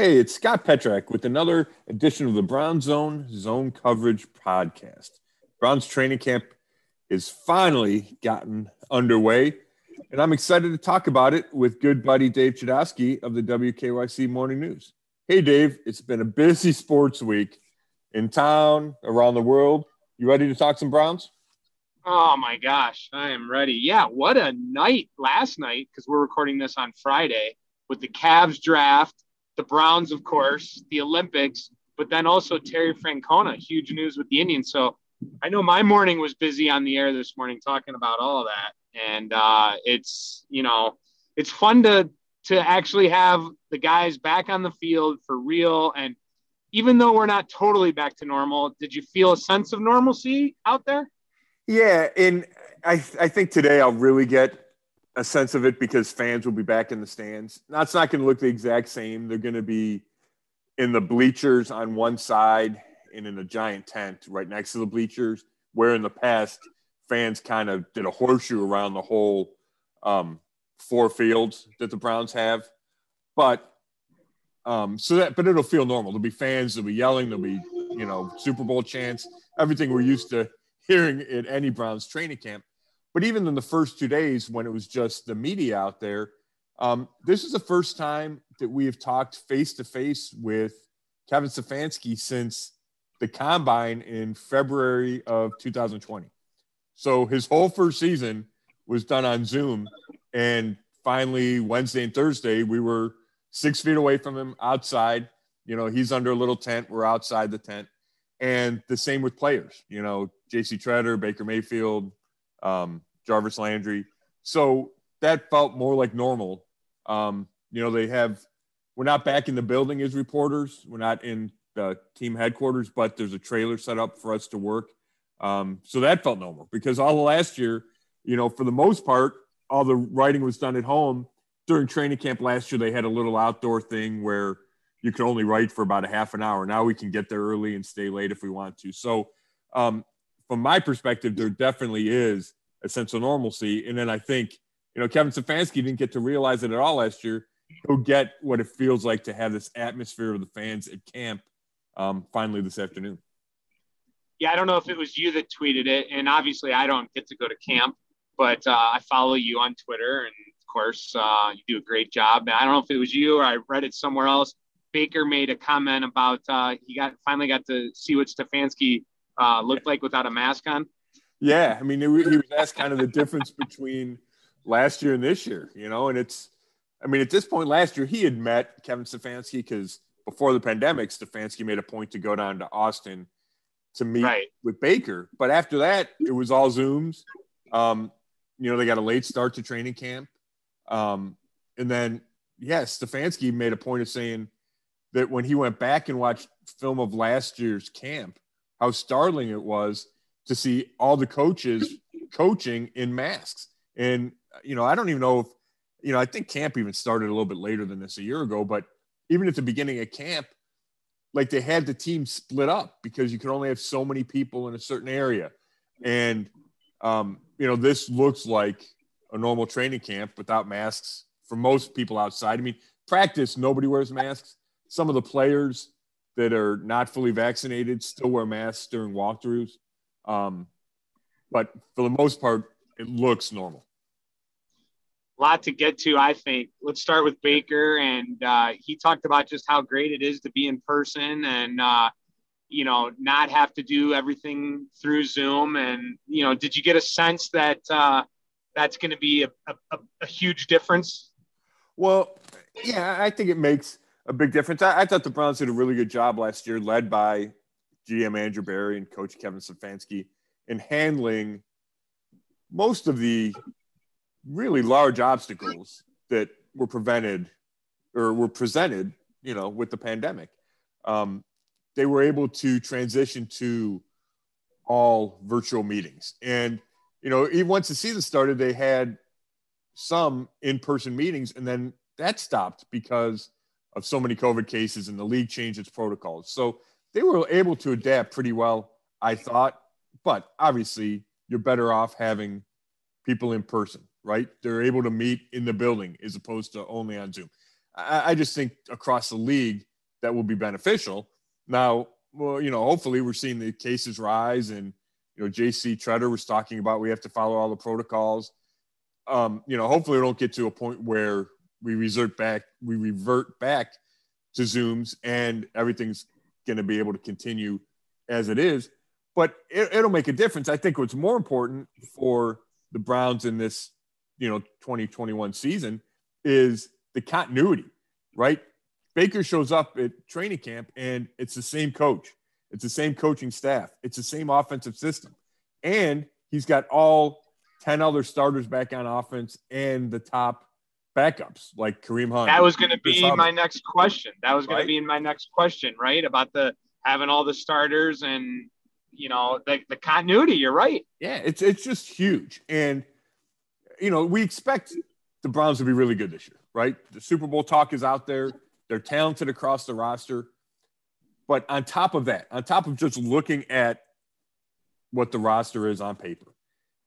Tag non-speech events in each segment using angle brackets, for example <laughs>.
Hey, it's Scott Petrak with another edition of the Brown Zone Zone Coverage Podcast. Browns training camp is finally gotten underway, and I'm excited to talk about it with good buddy Dave Chudowski of the WKYC Morning News. Hey, Dave, it's been a busy sports week in town, around the world. You ready to talk some Browns? Oh my gosh, I am ready. Yeah, what a night last night because we're recording this on Friday with the Cavs draft the Browns, of course, the Olympics, but then also Terry Francona, huge news with the Indians. So I know my morning was busy on the air this morning talking about all of that. And uh, it's, you know, it's fun to to actually have the guys back on the field for real. And even though we're not totally back to normal, did you feel a sense of normalcy out there? Yeah, and I I think today I'll really get a sense of it because fans will be back in the stands. Now it's not going to look the exact same. They're going to be in the bleachers on one side and in a giant tent right next to the bleachers, where in the past fans kind of did a horseshoe around the whole um, four fields that the Browns have. But um, so that, but it'll feel normal. There'll be fans. There'll be yelling. There'll be you know Super Bowl chants. Everything we're used to hearing at any Browns training camp. But even in the first two days, when it was just the media out there, um, this is the first time that we have talked face to face with Kevin Stefanski since the combine in February of 2020. So his whole first season was done on Zoom. And finally, Wednesday and Thursday, we were six feet away from him outside. You know, he's under a little tent. We're outside the tent. And the same with players, you know, JC Tretter, Baker Mayfield, um, Jarvis Landry. So that felt more like normal. Um, you know, they have, we're not back in the building as reporters. We're not in the team headquarters, but there's a trailer set up for us to work. Um, so that felt normal because all the last year, you know, for the most part, all the writing was done at home. During training camp last year, they had a little outdoor thing where you could only write for about a half an hour. Now we can get there early and stay late if we want to. So, um, from my perspective, there definitely is a sense of normalcy. And then I think, you know, Kevin Stefanski didn't get to realize it at all last year. He'll get what it feels like to have this atmosphere of the fans at camp um, finally this afternoon. Yeah, I don't know if it was you that tweeted it, and obviously I don't get to go to camp, but uh, I follow you on Twitter, and of course uh, you do a great job. And I don't know if it was you or I read it somewhere else. Baker made a comment about uh, he got finally got to see what Stefanski uh, looked like without a mask on. Yeah, I mean, he was asked kind of the difference between last year and this year, you know, and it's, I mean, at this point last year, he had met Kevin Stefanski because before the pandemic, Stefanski made a point to go down to Austin to meet right. with Baker. But after that, it was all Zooms. Um, you know, they got a late start to training camp. Um, and then, yes, Stefanski made a point of saying that when he went back and watched film of last year's camp, how startling it was to see all the coaches coaching in masks. And, you know, I don't even know if, you know, I think camp even started a little bit later than this a year ago, but even at the beginning of camp, like they had the team split up because you could only have so many people in a certain area. And, um, you know, this looks like a normal training camp without masks for most people outside. I mean, practice, nobody wears masks. Some of the players that are not fully vaccinated still wear masks during walkthroughs. Um, but for the most part, it looks normal. A lot to get to, I think. Let's start with Baker, and uh, he talked about just how great it is to be in person and uh, you know not have to do everything through Zoom. And you know, did you get a sense that uh, that's going to be a, a, a, huge difference? Well, yeah, I think it makes a big difference. I, I thought the Browns did a really good job last year, led by GM Andrew Berry and Coach Kevin Stefanski in handling most of the really large obstacles that were prevented or were presented, you know, with the pandemic. Um, they were able to transition to all virtual meetings. And, you know, even once the season started, they had some in person meetings, and then that stopped because of so many COVID cases and the league changed its protocols. So they were able to adapt pretty well, I thought. But obviously, you're better off having people in person, right? They're able to meet in the building as opposed to only on Zoom. I, I just think across the league that will be beneficial. Now, well, you know, hopefully we're seeing the cases rise and you know, JC Tretter was talking about we have to follow all the protocols. Um, you know, hopefully we don't get to a point where we revert back, we revert back to Zooms and everything's going to be able to continue as it is. But it, it'll make a difference. I think what's more important for the Browns in this, you know, 2021 season is the continuity, right? Baker shows up at training camp and it's the same coach. It's the same coaching staff. It's the same offensive system. And he's got all 10 other starters back on offense and the top backups like Kareem Hunt. That was going to be my next question. That was going right? to be in my next question, right? About the having all the starters and you know the, the continuity. You're right. Yeah, it's it's just huge. And you know, we expect the Browns to be really good this year, right? The Super Bowl talk is out there. They're talented across the roster. But on top of that, on top of just looking at what the roster is on paper,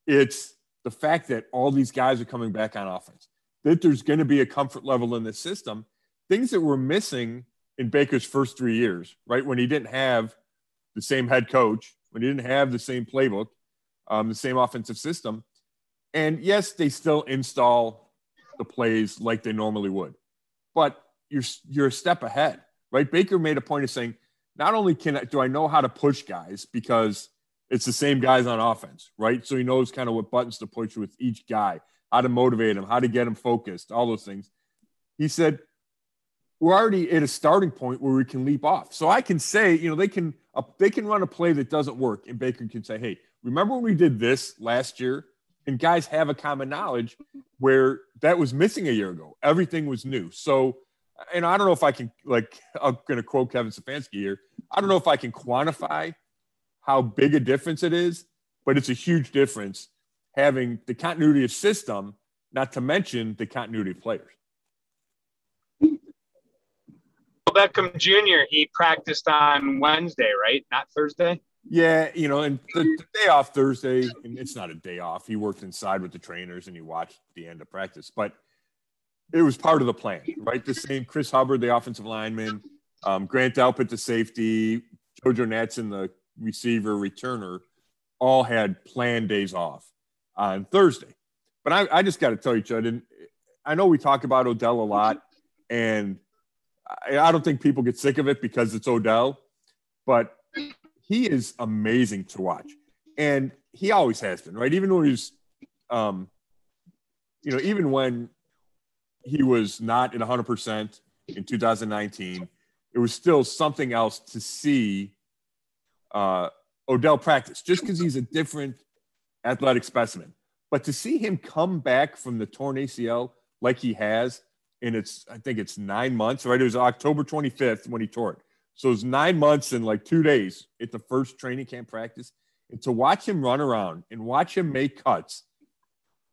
it's the fact that all these guys are coming back on offense, that there's going to be a comfort level in the system, things that were missing in Baker's first three years, right? When he didn't have the same head coach, when he didn't have the same playbook, um, the same offensive system. And yes, they still install the plays like they normally would, but you're, you're a step ahead, right? Baker made a point of saying, not only can I, do I know how to push guys because it's the same guys on offense, right? So he knows kind of what buttons to push with each guy, how to motivate him, how to get him focused, all those things. He said, we're already at a starting point where we can leap off. So I can say, you know, they can uh, they can run a play that doesn't work, and Baker can say, "Hey, remember when we did this last year?" And guys have a common knowledge where that was missing a year ago. Everything was new. So and I don't know if I can like <laughs> I'm going to quote Kevin Stefanski here. I don't know if I can quantify how big a difference it is, but it's a huge difference having the continuity of system, not to mention the continuity of players. Beckham Jr. He practiced on Wednesday, right? Not Thursday. Yeah, you know, and the, the, day off Thursday, and it's not a day off. He worked inside with the trainers and he watched the end of practice, but it was part of the plan, right? The same Chris Hubbard, the offensive lineman, um, Grant Delpit, the safety, JoJo Natson, the receiver, returner, all had planned days off on Thursday. But I, I just got to tell you, Chud, I know we talk about Odell a lot, and I, I don't think people get sick of it because it's Odell, but he is amazing to watch. And he always has been, right? Even when he's, um, you know, even when he was not at 100% in 2019. It was still something else to see uh, Odell practice just because he's a different athletic specimen. But to see him come back from the torn ACL like he has, and it's, I think it's nine months, right? It was October 25th when he tore it. So it's nine months and like two days at the first training camp practice. And to watch him run around and watch him make cuts,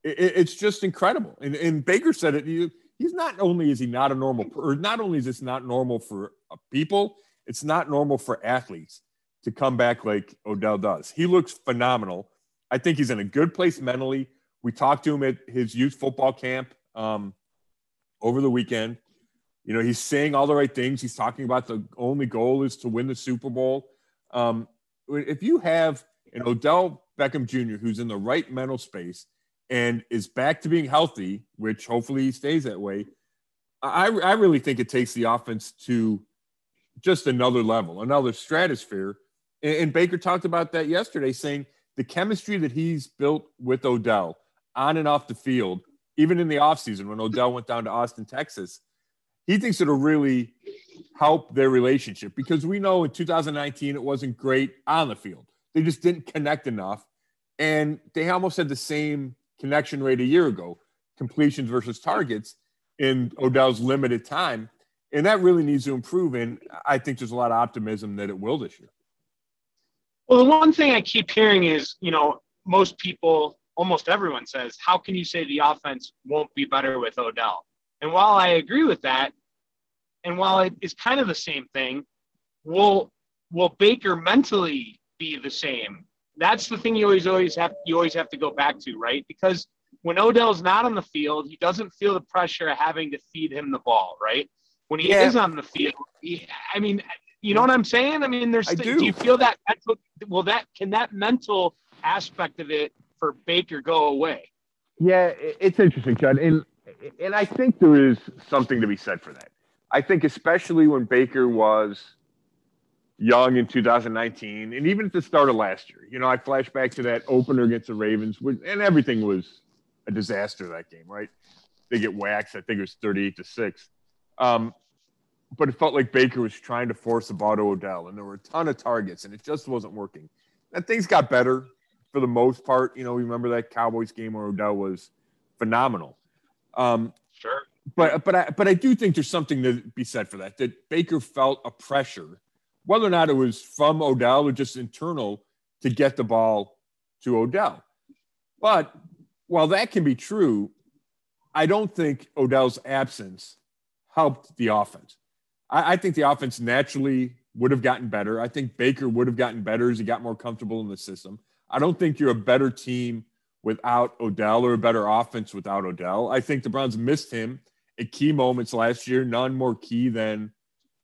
it, it's just incredible. And, and Baker said it. He's not only is he not a normal or not only is this not normal for people it's not normal for athletes to come back like odell does he looks phenomenal i think he's in a good place mentally. We talked to him at his youth football camp um, over the weekend. You know he's saying all the right things. He's talking about the only goal is to win the super bowl. Um, if you have an odell beckham jr who's in the right mental space and is back to being healthy, which hopefully he stays that way, I, I really think it takes the offense to just another level, another stratosphere. And, and Baker talked about that yesterday, saying the chemistry that he's built with Odell on and off the field, even in the offseason when Odell went down to Austin, Texas, he thinks it'll really help their relationship because we know in 2019 it wasn't great on the field. They just didn't connect enough. And they almost had the same connection rate a year ago, completions versus targets in Odell's limited time. And that really needs to improve. And I think there's a lot of optimism that it will this year. Well, the one thing I keep hearing is, you know, most people, almost everyone says, how can you say the offense won't be better with Odell? And while I agree with that, and while it is kind of the same thing, will will Baker mentally be the same that's the thing you always always have you always have to go back to, right? Because when Odell's not on the field, he doesn't feel the pressure of having to feed him the ball, right? When he yeah. is on the field, he, I mean, you know what I'm saying? I mean, there's. I do. do you feel that mental? Well, that can that mental aspect of it for Baker go away? Yeah, it's interesting, John, and and I think there is something to be said for that. I think especially when Baker was young in 2019, and even at the start of last year, you know, I flash back to that opener against the Ravens, and everything was a disaster that game, right? They get waxed. I think it was 38 to six. Um, but it felt like Baker was trying to force a ball to Odell, and there were a ton of targets, and it just wasn't working. And things got better for the most part. You know, remember that Cowboys game where Odell was phenomenal. Um, sure. But but I but I do think there's something to be said for that. That Baker felt a pressure, whether or not it was from Odell or just internal, to get the ball to Odell. But while that can be true, I don't think Odell's absence helped the offense. I, I think the offense naturally would have gotten better. I think Baker would have gotten better as he got more comfortable in the system. I don't think you're a better team without Odell or a better offense without Odell. I think the Browns missed him at key moments last year, none more key than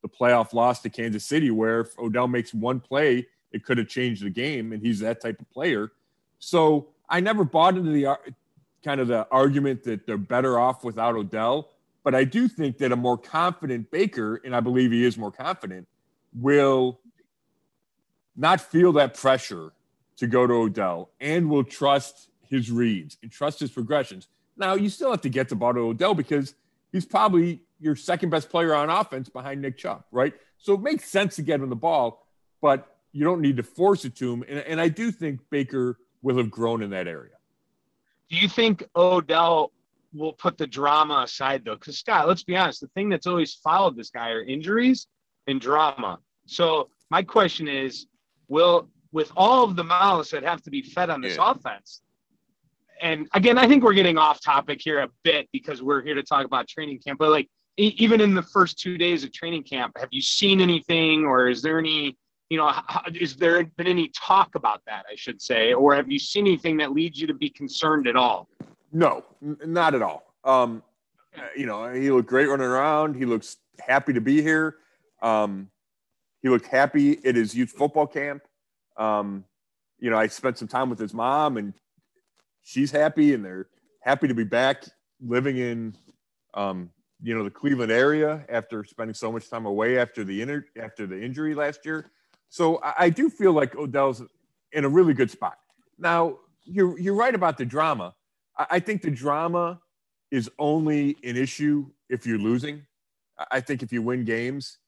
the playoff loss to Kansas City, where if Odell makes one play, it could have changed the game, and he's that type of player. So I never bought into the uh, kind of the argument that they're better off without Odell. But I do think that a more confident Baker, and I believe he is more confident, will not feel that pressure to go to Odell and will trust his reads and trust his progressions. Now, you still have to get the ball to Odell because he's probably your second best player on offense behind Nick Chubb, right? So it makes sense to get him the ball, but you don't need to force it to him. And, and I do think Baker will have grown in that area. Do you think Odell we'll put the drama aside though, because Scott, let's be honest, the thing that's always followed this guy are injuries and drama. So my question is, will with all of the mouths that have to be fed on this yeah. offense, and again, I think we're getting off topic here a bit because we're here to talk about training camp. But like, even in the first two days of training camp, have you seen anything, or is there any, you know, is there been any talk about that? I should say, or have you seen anything that leads you to be concerned at all? No, n- not at all. Um, you know, he looked great running around. He looks happy to be here. Um, he looked happy at his youth football camp. Um, you know, I spent some time with his mom, and she's happy, and they're happy to be back living in, um, you know, the Cleveland area after spending so much time away after the inter- after the injury last year. So I, I do feel like Odell's in a really good spot. Now, you're you're right about the drama. I think the drama is only an issue if you're losing. I think if you win games,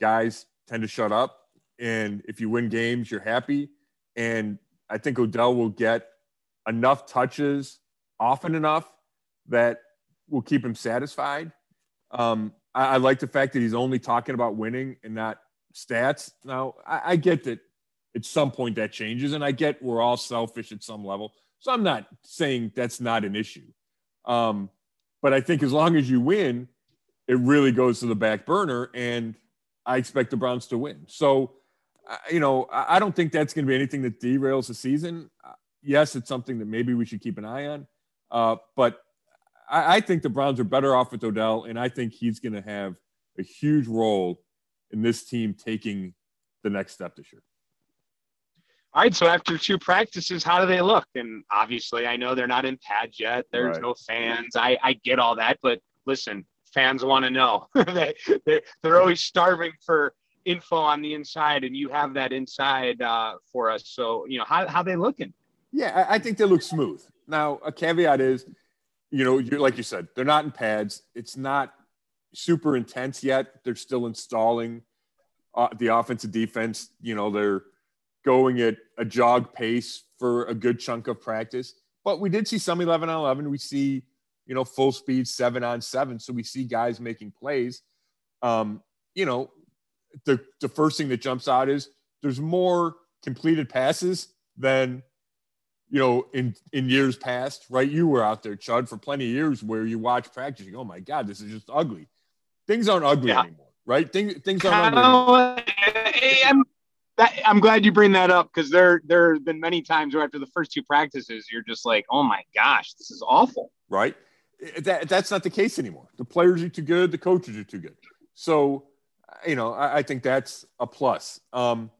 guys tend to shut up. And if you win games, you're happy. And I think Odell will get enough touches often enough that will keep him satisfied. Um, I, I, like the fact that he's only talking about winning and not stats. Now, I, I get that at some point that changes, and I get we're all selfish at some level. So I'm not saying that's not an issue. Um, but I think as long as you win, it really goes to the back burner. And I expect the Browns to win. So, you know, I don't think that's going to be anything that derails the season. Uh, yes, it's something that maybe we should keep an eye on. Uh, but I, I think the Browns are better off with Odell. And I think he's going to have a huge role in this team taking the next step this year. All right, so after two practices, how do they look? And obviously, I know they're not in pads yet. There's right. no fans. I, I get all that, but listen, fans want to know. <laughs> they, they're, they're always starving for info on the inside, and you have that inside uh, for us. So, you know, how how they looking? Yeah, I think they look smooth. Now, a caveat is, you know, you're, like you said, they're not in pads. It's not super intense yet. They're still installing uh, the offensive defense. You know, they're going at a jog pace for a good chunk of practice. But we did see some 11 on 11. We see, you know, full speed seven on seven. So we see guys making plays. Um, you know, the, the first thing that jumps out is there's more completed passes than, you know, in, in years past, right? You were out there, Chud, for plenty of years where you watch practice. You go, oh my God, this is just ugly. Things aren't ugly yeah. anymore, right? Things, things aren't ugly. I'm, that I'm glad you bring that up because there there have been many times where after the first two practices, you're just like, oh my gosh, this is awful. Right. That that's not the case anymore. The players are too good. The coaches are too good. So, you know, I, I think that's a plus. Um,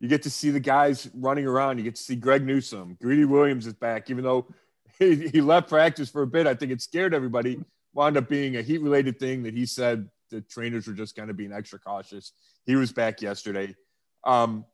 you get to see the guys running around. You get to see Greg Newsome. Greedy Williams is back, even though <laughs> he, he left practice for a bit. I think it scared everybody. Wound up being a heat related thing that he said the trainers were just kind of being extra cautious. He was back yesterday. Um,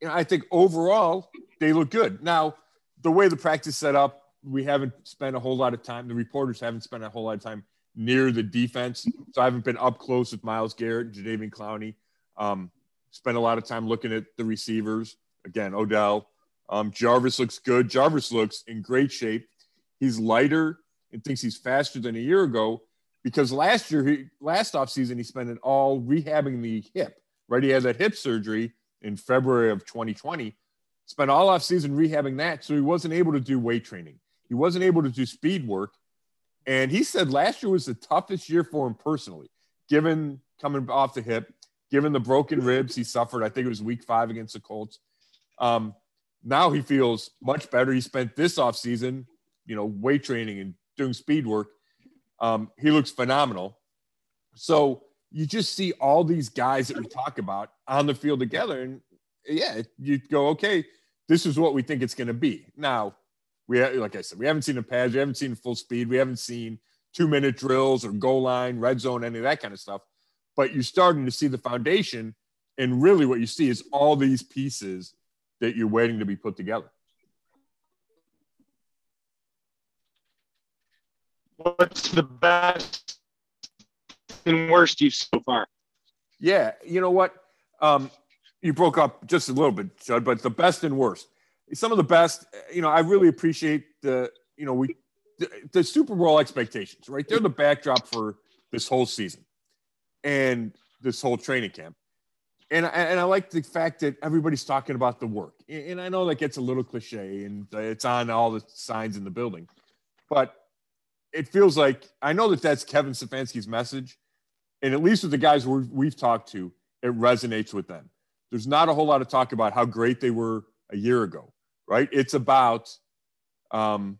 you know, I think overall they look good. Now, the way the practice set up, we haven't spent a whole lot of time. The reporters haven't spent a whole lot of time near the defense, so I haven't been up close with Myles Garrett, Jadeveon Clowney. Um, spent a lot of time looking at the receivers. Again, Odell, um, Jarvis looks good. Jarvis looks in great shape. He's lighter and thinks he's faster than a year ago because last year, he, last offseason, he spent it all rehabbing the hip, right? He had that hip surgery in February of 2020, spent all offseason rehabbing that. So he wasn't able to do weight training. He wasn't able to do speed work. And he said last year was the toughest year for him personally, given coming off the hip, given the broken ribs he suffered. I think it was week five against the Colts. Um, now he feels much better. He spent this offseason, you know, weight training and doing speed work. Um, he looks phenomenal. So you just see all these guys that we talk about on the field together. And yeah, you go, okay, this is what we think it's going to be. Now, we like I said, we haven't seen a pads, we haven't seen full speed, we haven't seen two minute drills or goal line, red zone, any of that kind of stuff. But you're starting to see the foundation. And really, what you see is all these pieces that you're waiting to be put together. What's the best and worst you've so far? Yeah, you know what? Um, you broke up just a little bit, Chud, but the best and worst. Some of the best, you know, I really appreciate the, you know, we, the, the Super Bowl expectations, right? They're the backdrop for this whole season and this whole training camp and and I like the fact that everybody's talking about the work. And I know that gets a little cliche, and it's on all the signs in the building, but it feels like I know that that's Kevin Stefanski's message, and at least with the guys we've talked to, it resonates with them. There's not a whole lot of talk about how great they were a year ago, right? It's about um,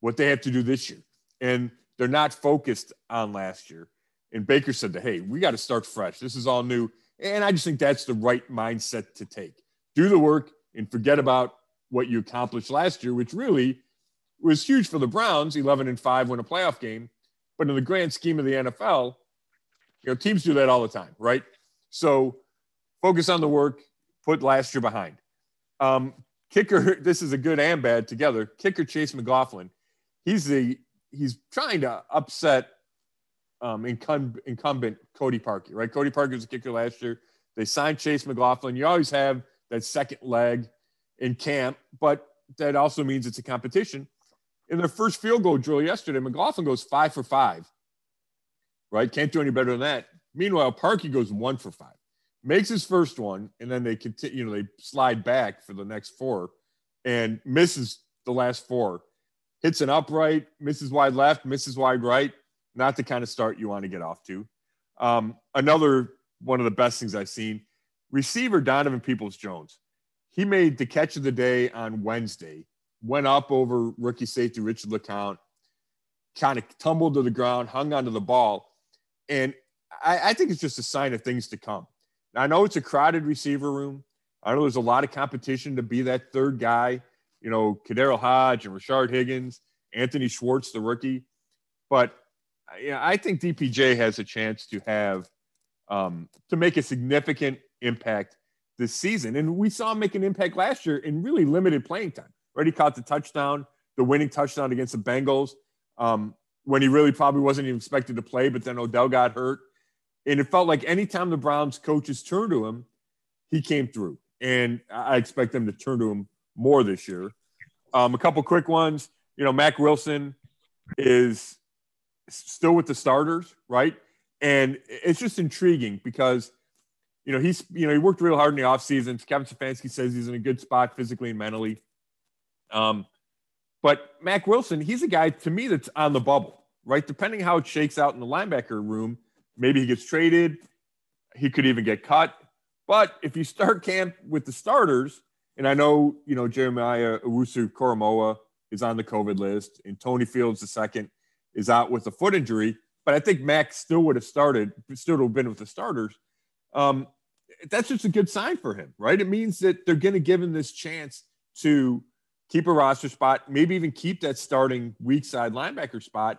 what they have to do this year, and they're not focused on last year. And Baker said that, hey, we got to start fresh. This is all new and I just think that's the right mindset to take. Do the work and forget about what you accomplished last year, which really was huge for the Browns, 11 and 5 win a playoff game. But in the grand scheme of the NFL, you know, teams do that all the time, right? So focus on the work, put last year behind. Um, kicker, <laughs> this is a good and bad together. Kicker Chase McLaughlin, he's the he's trying to upset um, incumbent, Cody Parkey, right? Cody Parkey was a kicker last year. They signed Chase McLaughlin. You always have that second leg in camp, but that also means it's a competition. In their first field goal drill yesterday, McLaughlin goes five for five, right? Can't do any better than that. Meanwhile, Parkey goes one for five, makes his first one, and then they continue, you know, they slide back for the next four and misses the last four. Hits an upright, misses wide left, misses wide right not the kind of start you want to get off to. Um, another one of the best things I've seen receiver Donovan Peoples Jones. He made the catch of the day on Wednesday, went up over rookie safety Richard LeCounte, kind of tumbled to the ground, hung onto the ball. And I, I think it's just a sign of things to come. Now, I know it's a crowded receiver room. I know there's a lot of competition to be that third guy, you know, KhaDarel Hodge and Rashard Higgins, Anthony Schwartz, the rookie. But yeah, I think DPJ has a chance to have um, to make a significant impact this season. And we saw him make an impact last year in really limited playing time. He caught the touchdown, the winning touchdown against the Bengals, um, when he really probably wasn't even expected to play. But then Odell got hurt, and it felt like anytime the Browns coaches turned to him, he came through. And I expect them to turn to him more this year. Um, a couple quick ones. You know, Mack Wilson is still with the starters, right? And it's just intriguing because, you know, he's, you know, he worked real hard in the offseason. Kevin Stefanski says he's in a good spot physically and mentally. Um, but Mack Wilson, he's a guy to me that's on the bubble, right? Depending how it shakes out in the linebacker room, maybe he gets traded. He could even get cut. But if you start camp with the starters, and I know, you know, Jeremiah Owusu Koramoah is on the COVID list, and Tony Fields II is out with a foot injury. But I think Max still would have started, still would have been with the starters. Um, that's just a good sign for him, right? It means that they're going to give him this chance to keep a roster spot, maybe even keep that starting weak side linebacker spot.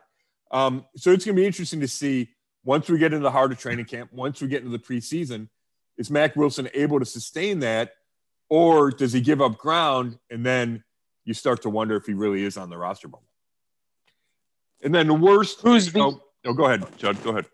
Um, so it's going to be interesting to see once we get into the heart of training camp, once we get into the preseason, is Mack Wilson able to sustain that, or does he give up ground and then you start to wonder if he really is on the roster bubble? And then the worst. Who's the? Oh, oh go ahead, Chud. Go ahead.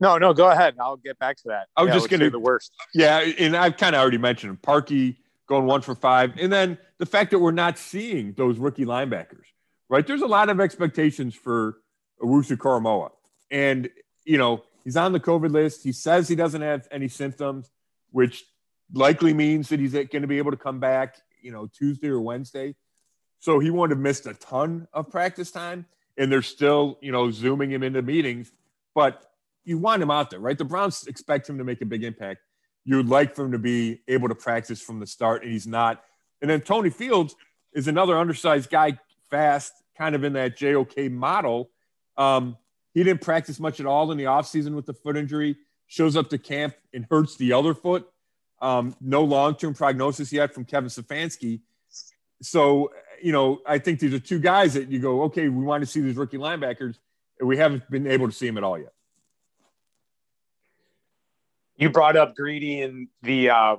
No, no, go ahead. I'll get back to that. I was yeah, just going to the worst. Yeah, and I've kind of already mentioned Parkey going one for five, and then the fact that we're not seeing those rookie linebackers. Right, there's a lot of expectations for Owusu Koramoah, and you know he's on the COVID list. He says he doesn't have any symptoms, which likely means that he's going to be able to come back, you know, Tuesday or Wednesday. So he wouldn't have missed a ton of practice time, and they're still, you know, zooming him into meetings. But you want him out there, right? The Browns expect him to make a big impact. You'd like for him to be able to practice from the start, and he's not. And then Tony Fields is another undersized guy, fast, kind of in that JOK model. Um, he didn't practice much at all in the offseason with the foot injury, shows up to camp and hurts the other foot. Um, no long term prognosis yet from Kevin Stefanski. So, you know, I think these are two guys that you go, okay, we want to see these rookie linebackers, and we haven't been able to see them at all yet you brought up Greedy and the uh,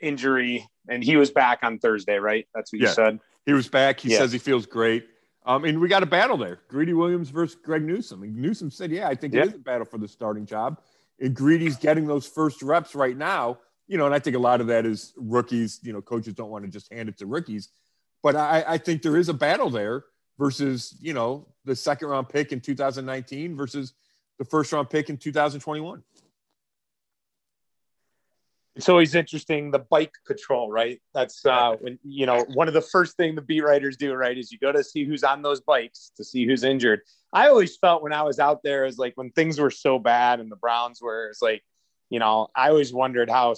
injury, and he was back on Thursday, right? That's what you yeah. said. He was back. He yeah. says he feels great. Um, and we got a battle there. Greedy Williams versus Greg Newsome. And Newsome said, "Yeah, I think yeah. it is a battle for the starting job." And Greedy's getting those first reps right now. You know, and I think a lot of that is rookies. You know, coaches don't want to just hand it to rookies, but I, I think there is a battle there versus you know the second round pick in 2019 versus the first round pick in 2021 it's always interesting the bike patrol right? That's uh when you know one of the first thing the beat writers do right is you go to see who's on those bikes to see who's injured. I always felt when i was out there is like when things were so bad and the browns were it's like you know i always wondered how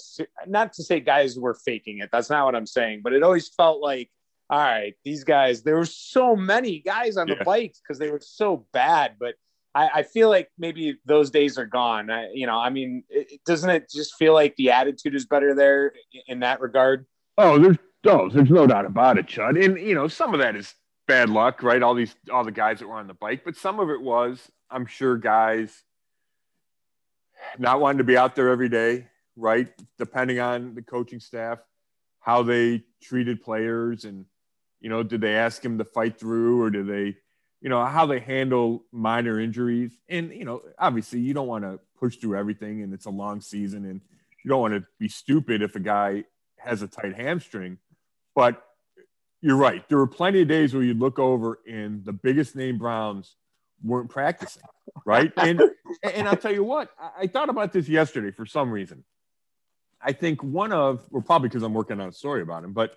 not to say guys were faking it that's not what i'm saying but it always felt like all right these guys there were so many guys on the yeah. bikes because they were so bad but I, I, feel like maybe those days are gone. I, you know, I mean, it, doesn't it just feel like the attitude is better there in that regard? Oh, there's oh, there's no doubt about it, Chud. And you know, some of that is bad luck, right? All these all the guys that were on the bike, but some of it was, I'm sure, guys not wanting to be out there every day, right? Depending on the coaching staff, how they treated players, and you know, did they ask him to fight through, or did they? You know, how they handle minor injuries. And, you know, obviously you don't want to push through everything and it's a long season and you don't want to be stupid if a guy has a tight hamstring. But you're right. There were plenty of days where you look over and the biggest name Browns weren't practicing, right? And and I'll tell you what, I, I thought about this yesterday for some reason. I think one of, well, probably because I'm working on a story about him, but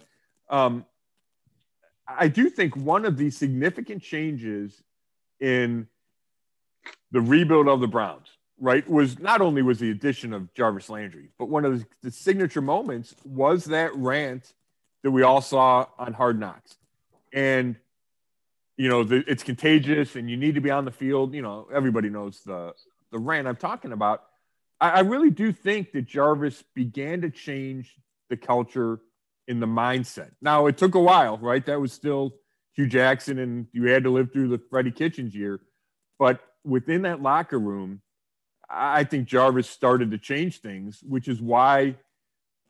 um, I do think one of the significant changes in the rebuild of the Browns, right, was not only was the addition of Jarvis Landry, but one of the signature moments was that rant that we all saw on Hard Knocks. And you know, the, it's contagious and you need to be on the field. You know, everybody knows the the rant I'm talking about. I, I really do think that Jarvis began to change the culture in the mindset. Now it took a while, right? That was still Hue Jackson, and you had to live through the Freddie Kitchens year. But within that locker room, I think Jarvis started to change things, which is why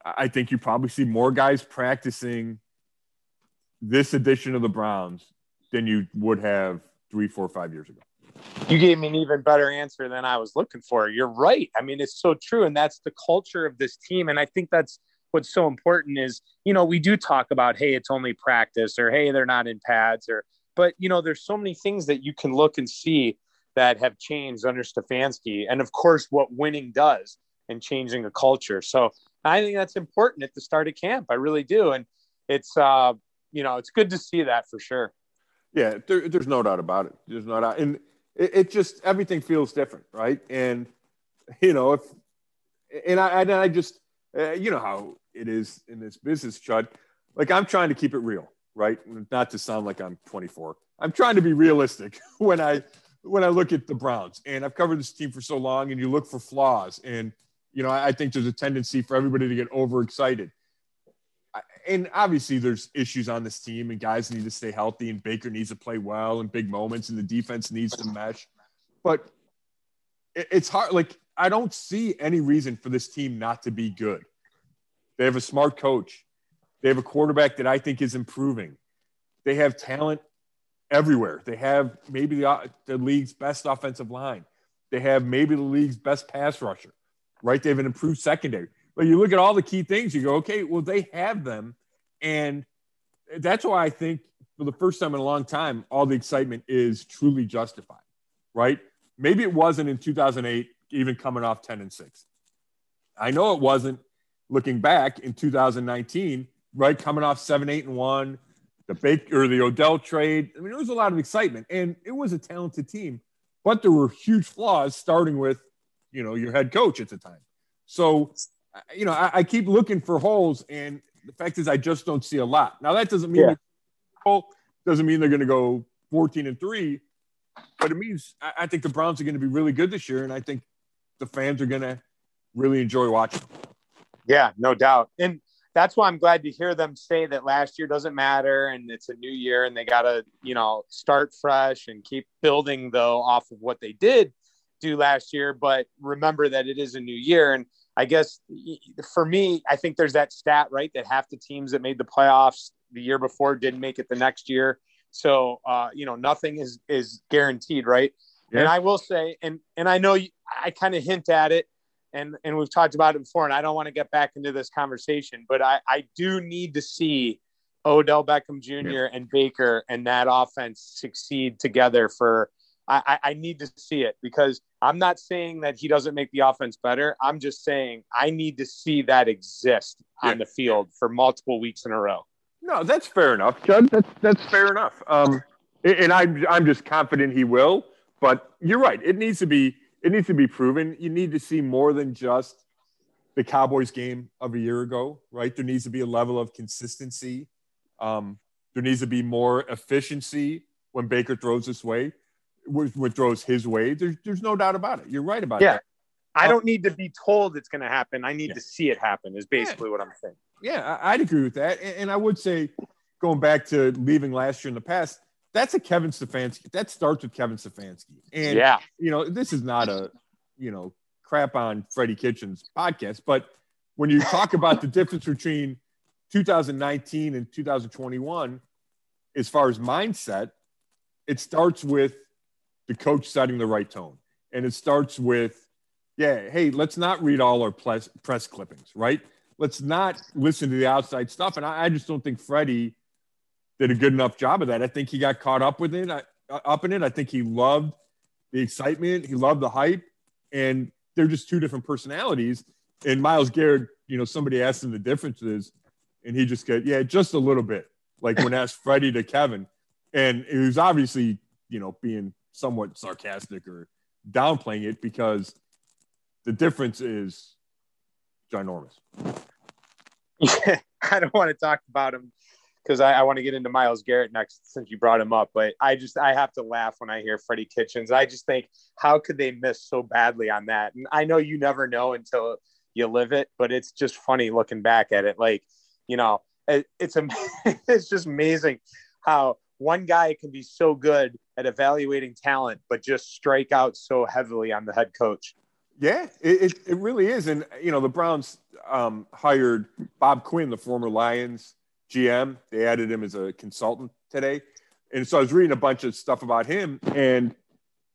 I think you probably see more guys practicing this edition of the Browns than you would have three, four, five years ago. You gave me an even better answer than I was looking for. You're right. I mean, it's so true. And that's the culture of this team. And I think that's what's so important is, you know, we do talk about, hey, it's only practice or hey, they're not in pads or, but, you know, there's so many things that you can look and see that have changed under Stefanski. And of course, what winning does and changing a culture. So I think that's important at the start of camp. I really do. And it's, uh, you know, it's good to see that for sure. Yeah, there, there's no doubt about it. There's no doubt. And it, it, just, everything feels different, right? And, you know, if, and I, and I just, uh, you know how it is in this business, Chud. Like I'm trying to keep it real, right? Not to sound like I'm 24. I'm trying to be realistic <laughs> when I when I look at the Browns. And I've covered this team for so long, and you look for flaws. And you know, I think there's a tendency for everybody to get overexcited. And obviously, there's issues on this team, and guys need to stay healthy, and Baker needs to play well in big moments, and the defense needs to mesh. But it's hard. Like I don't see any reason for this team not to be good. They have a smart coach. They have a quarterback that I think is improving. They have talent everywhere. They have maybe the, the league's best offensive line. They have maybe the league's best pass rusher, right? They have an improved secondary. But you look at all the key things, you go, okay, well, they have them. And that's why I think for the first time in a long time, all the excitement is truly justified, right? Maybe it wasn't in 2008 even coming off 10 and 6. I know it wasn't looking back in 2019, right? Coming off 7, 8 and 1, the Baker or the Odell trade. I mean, there was a lot of excitement and it was a talented team, but there were huge flaws starting with, you know, your head coach at the time. So, you know, I, I keep looking for holes and the fact is I just don't see a lot. Now that doesn't mean yeah. doesn't mean they're going to go 14 and 3, but it means I, I think the Browns are going to be really good this year and I think the fans are going to really enjoy watching. Yeah, no doubt. And that's why I'm glad to hear them say that last year doesn't matter and it's a new year and they got to, you know, start fresh and keep building though off of what they did do last year. But remember that it is a new year. And I guess for me, I think there's that stat, right? That half the teams that made the playoffs the year before didn't make it the next year. So, uh, you know, nothing is, is guaranteed, right? Yeah. And I will say, and, and I know you, I kind of hint at it and and we've talked about it before, and I don't want to get back into this conversation, but I I do need to see Odell Beckham Jr. Yeah. and Baker and that offense succeed together for. I, I need to see it because I'm not saying that he doesn't make the offense better. I'm just saying I need to see that exist yeah. on the field for multiple weeks in a row. No, that's fair enough, Chud. That's that's fair enough. Um, and I'm I'm just confident he will. But you're right. It needs to be it needs to be proven. You need to see more than just the Cowboys game of a year ago, right? There needs to be a level of consistency. Um, there needs to be more efficiency when Baker throws this way, when, throws his way. There's, there's no doubt about it. You're right about yeah. that. I don't need to be told it's going to happen. I need yeah. to see it happen. Is basically yeah. what I'm saying. Yeah, I'd agree with that. And, and I would say, going back to leaving last year in the past, that's a Kevin Stefanski. That starts with Kevin Stefanski. And yeah, you know, this is not a, you know, crap on Freddie Kitchens podcast, but when you talk about the difference between 2019 and 2021, as far as mindset, it starts with the coach setting the right tone. And it starts with, yeah, hey, let's not read all our press, press clippings, right? Let's not listen to the outside stuff. And I, I just don't think Freddie did a good enough job of that. I think he got caught up with it, uh, up in it. I think he loved the excitement, he loved the hype, and they're just two different personalities. And Myles Garrett, you know, somebody asked him the differences, and he just got, yeah, just a little bit. Like when asked Freddie to Kevin, and he was obviously, you know, being somewhat sarcastic or downplaying it because the difference is ginormous. Yeah, <laughs> I don't want to talk about him because I, I want to get into Myles Garrett next since you brought him up. But I just I have to laugh when I hear Freddie Kitchens. I just think how could they miss so badly on that? And I know you never know until you live it, but it's just funny looking back at it. Like you know, it, it's a <laughs> it's just amazing how one guy can be so good at evaluating talent, but just strike out so heavily on the head coach. Yeah, it, it, really is. And, you know, the Browns um, hired Bob Quinn, the former Lions GM. They added him as a consultant today. And so I was reading a bunch of stuff about him, and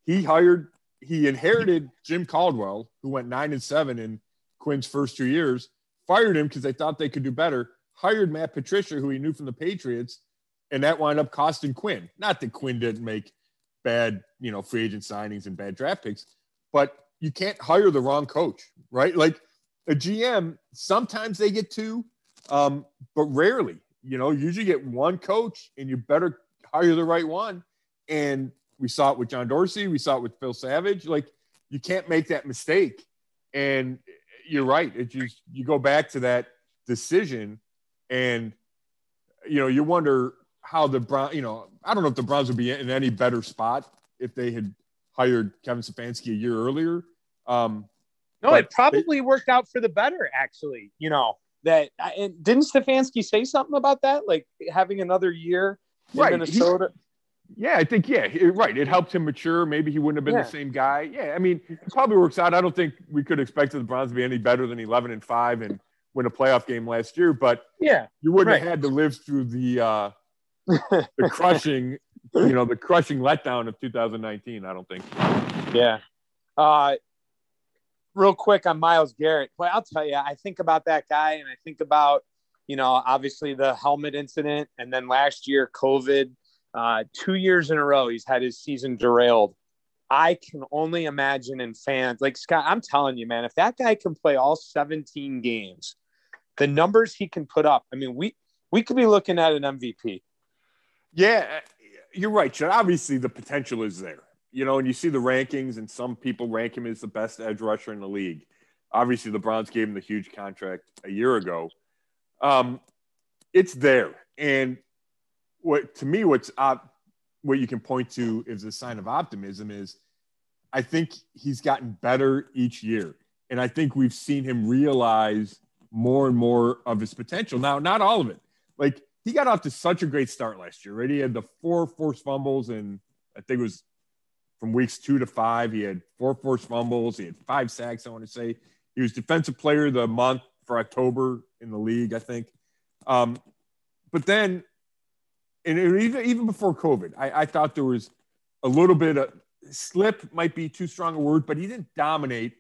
he hired, he inherited Jim Caldwell, who went nine and seven in Quinn's first two years, fired him because they thought they could do better, hired Matt Patricia, who he knew from the Patriots, and that wound up costing Quinn. Not that Quinn didn't make bad, you know, free agent signings and bad draft picks, but you can't hire the wrong coach, right? Like a GM, sometimes they get two, um, but rarely you know, usually get one coach and you better hire the right one. And we saw it with John Dorsey, we saw it with Phil Savage. Like, you can't make that mistake. And, you're right. It just you go back to that decision, and you know you wonder how the Brown. You know, I don't know if the Browns would be in any better spot if they had hired Kevin Stefanski a year earlier. Um, no, it probably worked out for the better, actually. You know that and didn't Stefanski say something about that, like having another year in right. Minnesota? He, yeah, I think yeah, right. It helped him mature. Maybe he wouldn't have been yeah. the same guy. Yeah, I mean, it probably works out. I don't think we could expect the Browns to be any better than eleven and five and win a playoff game last year. But yeah, you wouldn't right. have had to live through the uh, <laughs> the crushing, you know, the crushing letdown of 2019. I don't think. Yeah. Uh, real quick on Myles Garrett. Well, I'll tell you, I think about that guy and I think about, you know, obviously the helmet incident and then last year, COVID. Uh, two years in a row, he's had his season derailed. I can only imagine in fans like Scott, I'm telling you, man, if that guy can play all 17 games, the numbers he can put up, I mean, we we could be looking at an MVP. Yeah, you're right, Chud. Obviously, the potential is there you know, and you see the rankings, and some people rank him as the best edge rusher in the league. Obviously, the Browns gave him the huge contract a year ago. Um, it's there, and what to me, what's op- what you can point to is a sign of optimism is, I think he's gotten better each year, and I think we've seen him realize more and more of his potential. Now, not all of it. Like he got off to such a great start last year, right? He had the four forced fumbles and I think it was from weeks two to five. He had four forced fumbles. He had five sacks, I want to say. He was defensive player of the month for October in the league, I think. Um, but then, and even, even before COVID, I, I thought there was a little bit of slip, might be too strong a word, but he didn't dominate.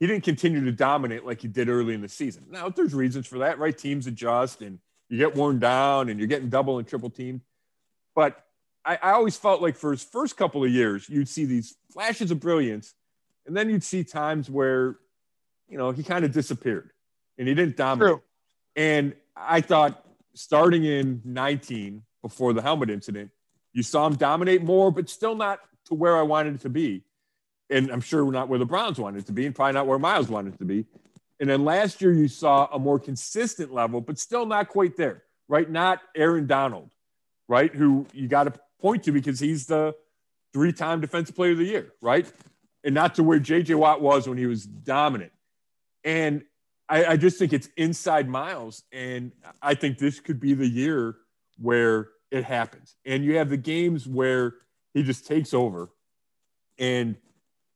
He didn't continue to dominate like he did early in the season. Now, there's reasons for that, right? Teams adjust and you get worn down and you're getting double and triple teamed. But I, I always felt like for his first couple of years, you'd see these flashes of brilliance, and then you'd see times where, you know, he kind of disappeared and he didn't dominate. True. And I thought starting in 19, before the helmet incident, you saw him dominate more, but still not to where I wanted it to be. And I'm sure we're not where the Browns wanted it to be, and probably not where Myles wanted it to be. And then last year, you saw a more consistent level, but still not quite there, right? Not Aaron Donald, right? Who you got to point to because he's the three time defensive player of the year, right? And not to where JJ Watt was when he was dominant. And I, I just think it's inside Myles. And I think this could be the year where it happens. And you have the games where he just takes over. And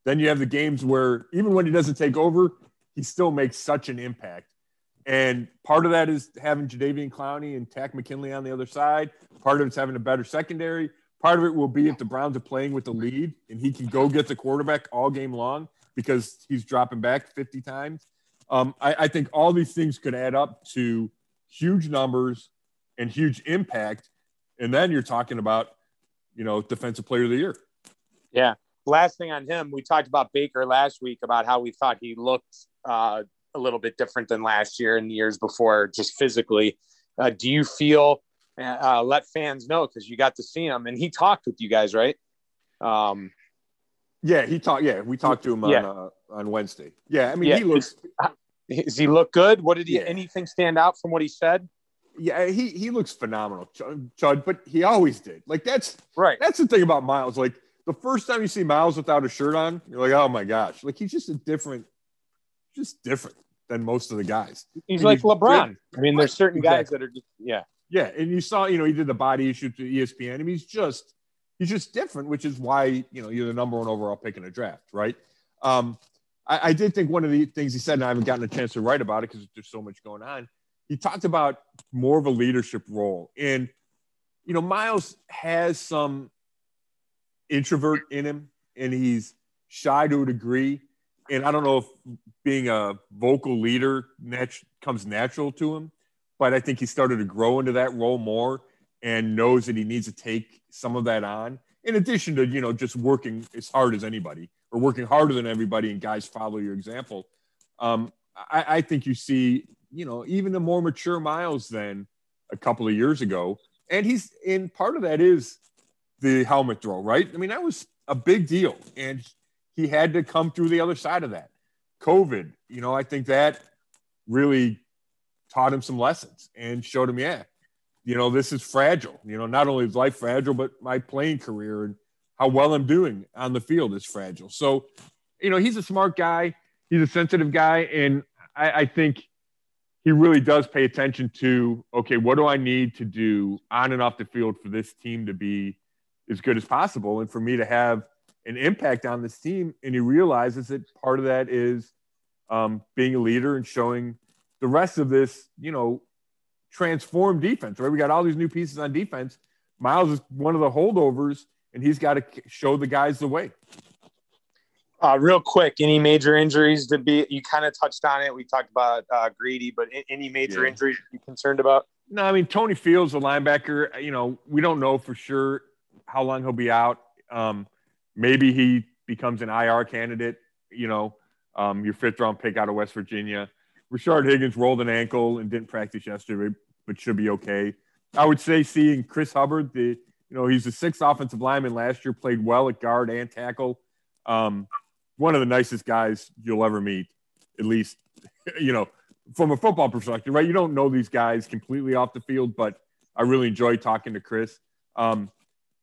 then you have the games where even when he doesn't take over, he still makes such an impact. And part of that is having Jadeveon Clowney and Takk McKinley on the other side. Part of it's having a better secondary. Part of it will be if the Browns are playing with the lead and he can go get the quarterback all game long because he's dropping back 50 times. Um, I, I think all these things could add up to huge numbers and huge impact. And then you're talking about, you know, defensive player of the year. Yeah. Last thing on him, we talked about Baker last week about how we thought he looked uh, a little bit different than last year and the years before, just physically. Uh, do you feel? Uh, let fans know because you got to see him and he talked with you guys, right? Um, yeah, he talked. Yeah, we talked to him yeah. on uh, on Wednesday. Yeah, I mean, yeah. he looks. Does he look good? What did he? Yeah. Anything stand out from what he said? Yeah, he he looks phenomenal, Chud. But he always did. Like that's right. That's the thing about Myles. Like the first time you see Myles without a shirt on, you're like, oh my gosh! Like he's just a different, just different than most of the guys. He's and like he's LeBron. Good. I mean, there's certain exactly. guys that are just yeah. Yeah, and you saw, you know, he did the body issue to ESPN. I mean, he's just he's just different, which is why you know you're the number one overall pick in a draft, right? Um, I, I did think one of the things he said, and I haven't gotten a chance to write about it because there's so much going on. He talked about more of a leadership role, and you know, Myles has some introvert in him, and he's shy to a degree and I don't know if being a vocal leader nat- comes natural to him, but I think he started to grow into that role more and knows that he needs to take some of that on. In addition to you know just working as hard as anybody or working harder than everybody, and guys follow your example. Um, I, I think you see you know even a more mature Myles than a couple of years ago, and he's in part of that is the helmet throw, right? I mean that was a big deal, and he had to come through the other side of that. COVID, you know, I think that really taught him some lessons and showed him, yeah, you know, this is fragile. You know, not only is life fragile, but my playing career and how well I'm doing on the field is fragile. So, you know, he's a smart guy. He's a sensitive guy. And I, I think he really does pay attention to, okay, what do I need to do on and off the field for this team to be as good as possible and for me to have an impact on this team. And he realizes that part of that is um, being a leader and showing the rest of this, you know, transform defense, right? We got all these new pieces on defense. Myles is one of the holdovers, and he's got to show the guys the way. Uh, real quick, any major injuries to be? You kind of touched on it. We talked about uh, Greedy, but any major yeah. injuries you concerned about? No, I mean Tony Fields, the linebacker. You know, we don't know for sure how long he'll be out. Um, maybe he becomes an IR candidate. You know, um, your fifth round pick out of West Virginia. Rashard Higgins rolled an ankle and didn't practice yesterday, but should be okay. I would say seeing Chris Hubbard, the you know he's the sixth offensive lineman last year, played well at guard and tackle. Um, one of the nicest guys you'll ever meet, at least <laughs> you know from a football perspective, right? You don't know these guys completely off the field, but I really enjoy talking to Chris. Um,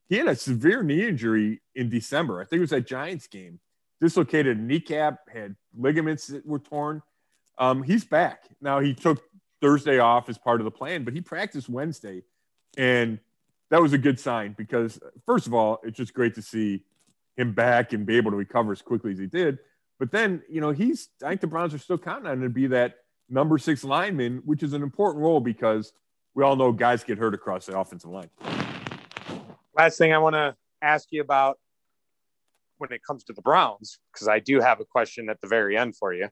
he had a severe knee injury in December. I think it was that Giants game. Dislocated kneecap, had ligaments that were torn. Um, he's back now. He took Thursday off as part of the plan, but he practiced Wednesday, and that was a good sign because first of all, it's just great to see him back and be able to recover as quickly as he did. But then, you know, he's I think the Browns are still counting on him to be that number six lineman, which is an important role because we all know guys get hurt across the offensive line. Last thing I want to ask you about when it comes to the Browns, because I do have a question at the very end for you.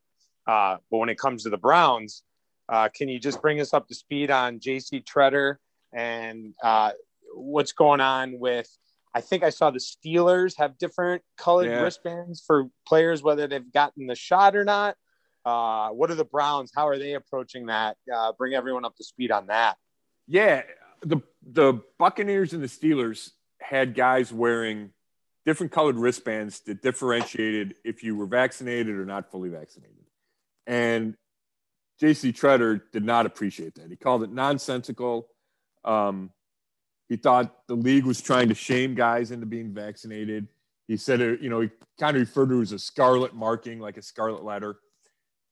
Uh, but when it comes to the Browns, uh, can you just bring us up to speed on JC Tretter and uh, what's going on with? I think I saw the Steelers have different colored yeah. wristbands for players, whether they've gotten the shot or not. Uh, what are the Browns? How are they approaching that? Uh, bring everyone up to speed on that. Yeah, the the Buccaneers and the Steelers had guys wearing different colored wristbands that differentiated if you were vaccinated or not fully vaccinated. And JC Tretter did not appreciate that. He called it nonsensical. Um, he thought the league was trying to shame guys into being vaccinated. He said, it, you know, he kind of referred to it as a scarlet marking, like a scarlet letter.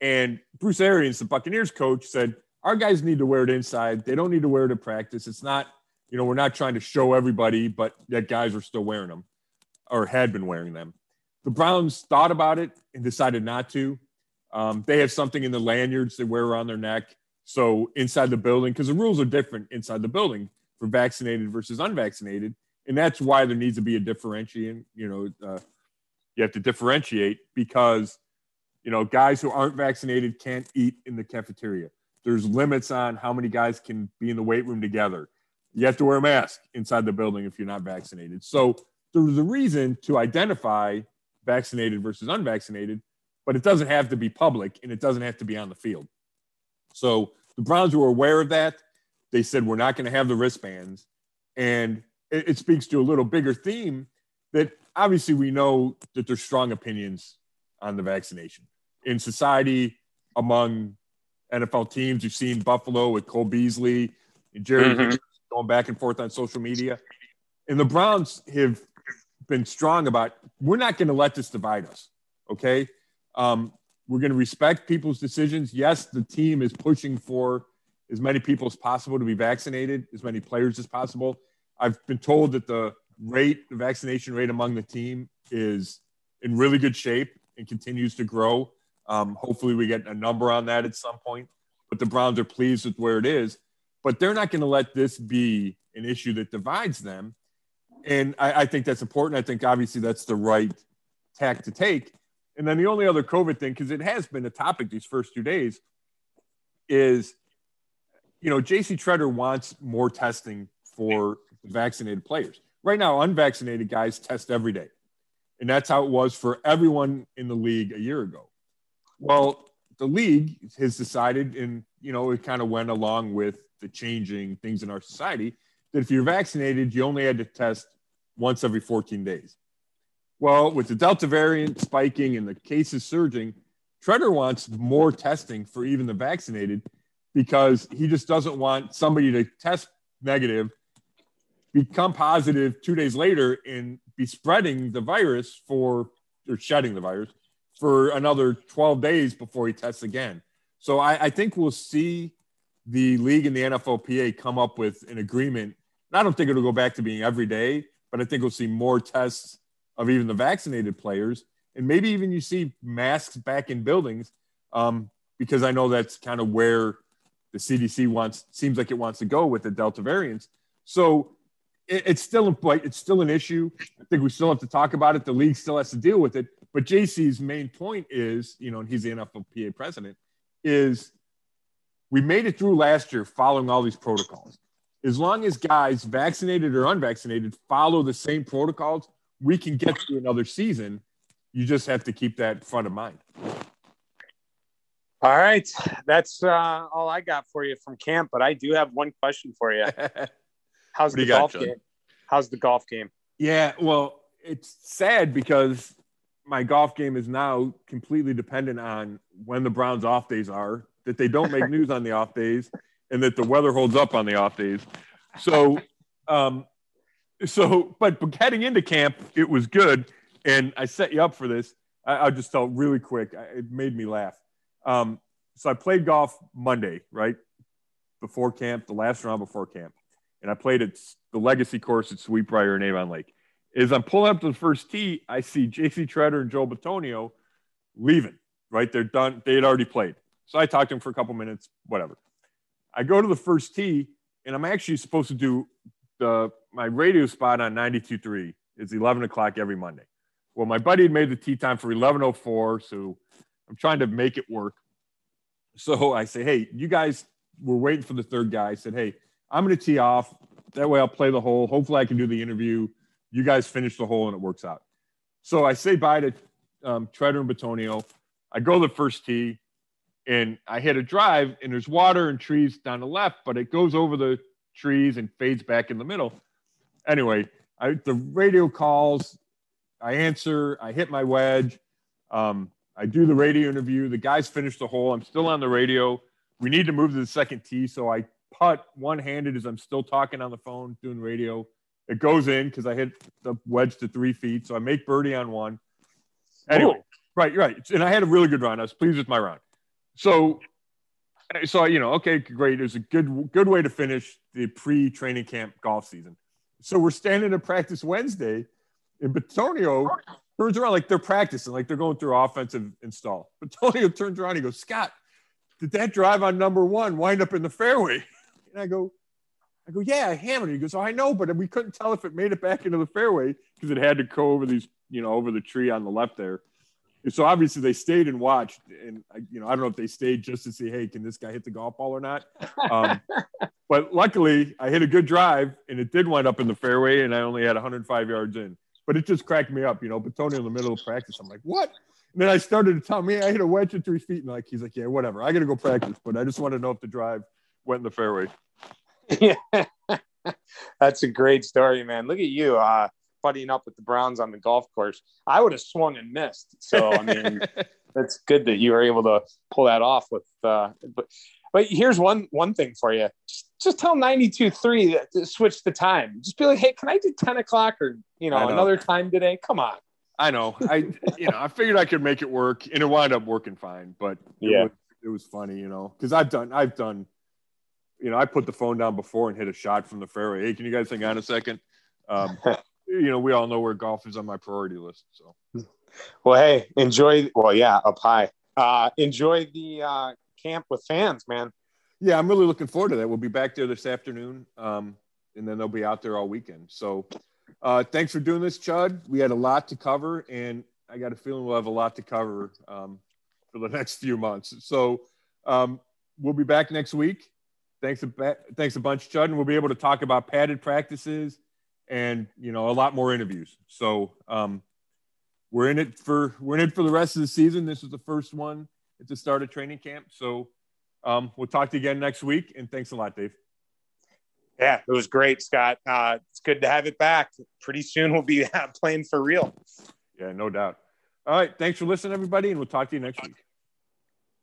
And Bruce Arians, the Buccaneers coach, said, Our guys need to wear it inside. They don't need to wear it to practice. It's not, you know, we're not trying to show everybody, but that guys are still wearing them or had been wearing them. The Browns thought about it and decided not to. Um, they have something in the lanyards they wear around their neck. So inside the building, because the rules are different inside the building for vaccinated versus unvaccinated, and that's why there needs to be a differentiation. You know, uh, you have to differentiate because you know guys who aren't vaccinated can't eat in the cafeteria. There's limits on how many guys can be in the weight room together. You have to wear a mask inside the building if you're not vaccinated. So there's a reason to identify vaccinated versus unvaccinated but it doesn't have to be public and it doesn't have to be on the field. So the Browns were aware of that. They said, we're not going to have the wristbands. And it, it, speaks to a little bigger theme that obviously we know that there's strong opinions on the vaccination in society among NFL teams. You've seen Buffalo with Cole Beasley and Jerry mm-hmm. Going back and forth on social media. And the Browns have been strong about we're not going to let this divide us. Okay. Um, we're going to respect people's decisions. Yes, the team is pushing for as many people as possible to be vaccinated, as many players as possible. I've been told that the rate, the vaccination rate among the team is in really good shape and continues to grow. Um, hopefully, we get a number on that at some point. But the Browns are pleased with where it is. But they're not going to let this be an issue that divides them. And I, I think that's important. I think obviously that's the right tack to take. And then the only other COVID thing, because it has been a topic these first two days, is you know, JC Tretter wants more testing for vaccinated players. Right now, unvaccinated guys test every day. And that's how it was for everyone in the league a year ago. Well, the league has decided, and you know, it kind of went along with the changing things in our society, that if you're vaccinated, you only had to test once every 14 days. Well, with the Delta variant spiking and the cases surging, Tretter wants more testing for even the vaccinated because he just doesn't want somebody to test negative, become positive two days later, and be spreading the virus for or shedding the virus for another 12 days before he tests again. So I, I think we'll see the league and the NFLPA come up with an agreement. And I don't think it'll go back to being every day, but I think we'll see more tests of even the vaccinated players. And maybe even you see masks back in buildings um, because I know that's kind of where the CDC wants, seems like it wants to go with the Delta variants. So it, it's still it's still an issue. I think we still have to talk about it. The league still has to deal with it. But JC's main point is, you know, and he's the NFLPA president, is we made it through last year following all these protocols. As long as guys, vaccinated or unvaccinated, follow the same protocols, we can get through another season. You just have to keep that front of mind. All right. That's uh, all I got for you from camp, but I do have one question for you. <laughs> How's the golf got, game? How's the golf game? Yeah, well, it's sad because my golf game is now completely dependent on when the Browns off days are, that they don't make news on the off days, and that the weather holds up on the off days. So, um, so, but, but heading into camp, it was good. And I set you up for this. I, will just tell really quick. It made me laugh. Um, so I played golf Monday, right? Before camp, the last round before camp. And I played at the legacy course at Sweetbriar and Avon Lake. As I'm pulling up to the first tee, I see JC Tretter and Joe Bitonio leaving, right? They're done. They had already played. So I talked to him for a couple minutes, whatever. I go to the first tee, and I'm actually supposed to do the my radio spot on 92.3. It's 11 o'clock every Monday. Well, my buddy had made the tee time for 11.04, so I'm trying to make it work. So I say, hey, you guys were waiting for the third guy. I said, hey, I'm going to tee off. That way I'll play the hole. Hopefully I can do the interview. You guys finish the hole and it works out. So I say bye to um, Tretter and Bitonio. I go the first tee and I hit a drive and there's water and trees down the left, but it goes over the trees and fades back in the middle. Anyway, I, the radio calls, I answer, I hit my wedge. Um, I do the radio interview. The guys finish the hole. I'm still on the radio. We need to move to the second tee. So I putt one handed as I'm still talking on the phone, doing radio. It goes in because I hit the wedge to three feet. So I make birdie on one. Anyway, Ooh. right, right. And I had a really good round. I was pleased with my round. So, so you know, okay, great. It was a good, good way to finish the pre-training camp golf season. So we're standing to practice Wednesday, and Bitonio turns around like they're practicing, like they're going through offensive install. Bitonio turns around, he goes, Scott, did that drive on number one wind up in the fairway? <laughs> And I go, I go, yeah, I hammered it. He goes, oh, I know, but we couldn't tell if it made it back into the fairway because it had to go over these, you know, over the tree on the left there. And so obviously they stayed and watched, and you know, I don't know if they stayed just to see, hey, can this guy hit the golf ball or not? Um, <laughs> but luckily, I hit a good drive, and it did wind up in the fairway, and I only had 105 yards in. But it just cracked me up, you know. Bitonio in the middle of practice, I'm like, what? And then I started to tell me I hit a wedge at three feet, and like he's like, yeah, whatever. I got to go practice, but I just want to know if the drive went in the fairway. Yeah, <laughs> that's a great story, man. Look at you. Uh, buddying up with the Browns on the golf course. I would have swung and missed. So I mean, <laughs> that's good that you were able to pull that off with. Uh, but but here's one one thing for you. Just, just tell 92.3 to switch the time. Just be like, hey, can I do 10 o'clock or you know, know. another time today? Come on. I know. I you know I figured I could make it work, and it wound up working fine. But it yeah, was, it was funny, you know, because I've done I've done. You know, I put the phone down before and hit a shot from the fairway. Hey, can you guys hang on a second? Um, <laughs> you know, we all know where golf is on my priority list. So, well, hey, enjoy. Well, yeah, up high. Uh, enjoy the uh, camp with fans, man. Yeah, I'm really looking forward to that. We'll be back there this afternoon, um, and then they'll be out there all weekend. So, uh, thanks for doing this, Chud. We had a lot to cover, and I got a feeling we'll have a lot to cover um, for the <laughs> next few months. So, um, we'll be back next week. Thanks a, thanks a bunch, Chud, and we'll be able to talk about padded practices and you know a lot more interviews. So um, we're in it for we're in it for the rest of the season. This is the first one at the start of training camp. So um, we'll talk to you again next week. And thanks a lot, Dave. Yeah, it was great, Scott. Uh, it's good to have it back. Pretty soon we'll be <laughs> playing for real. Yeah, no doubt. All right. Thanks for listening, everybody, and we'll talk to you next week.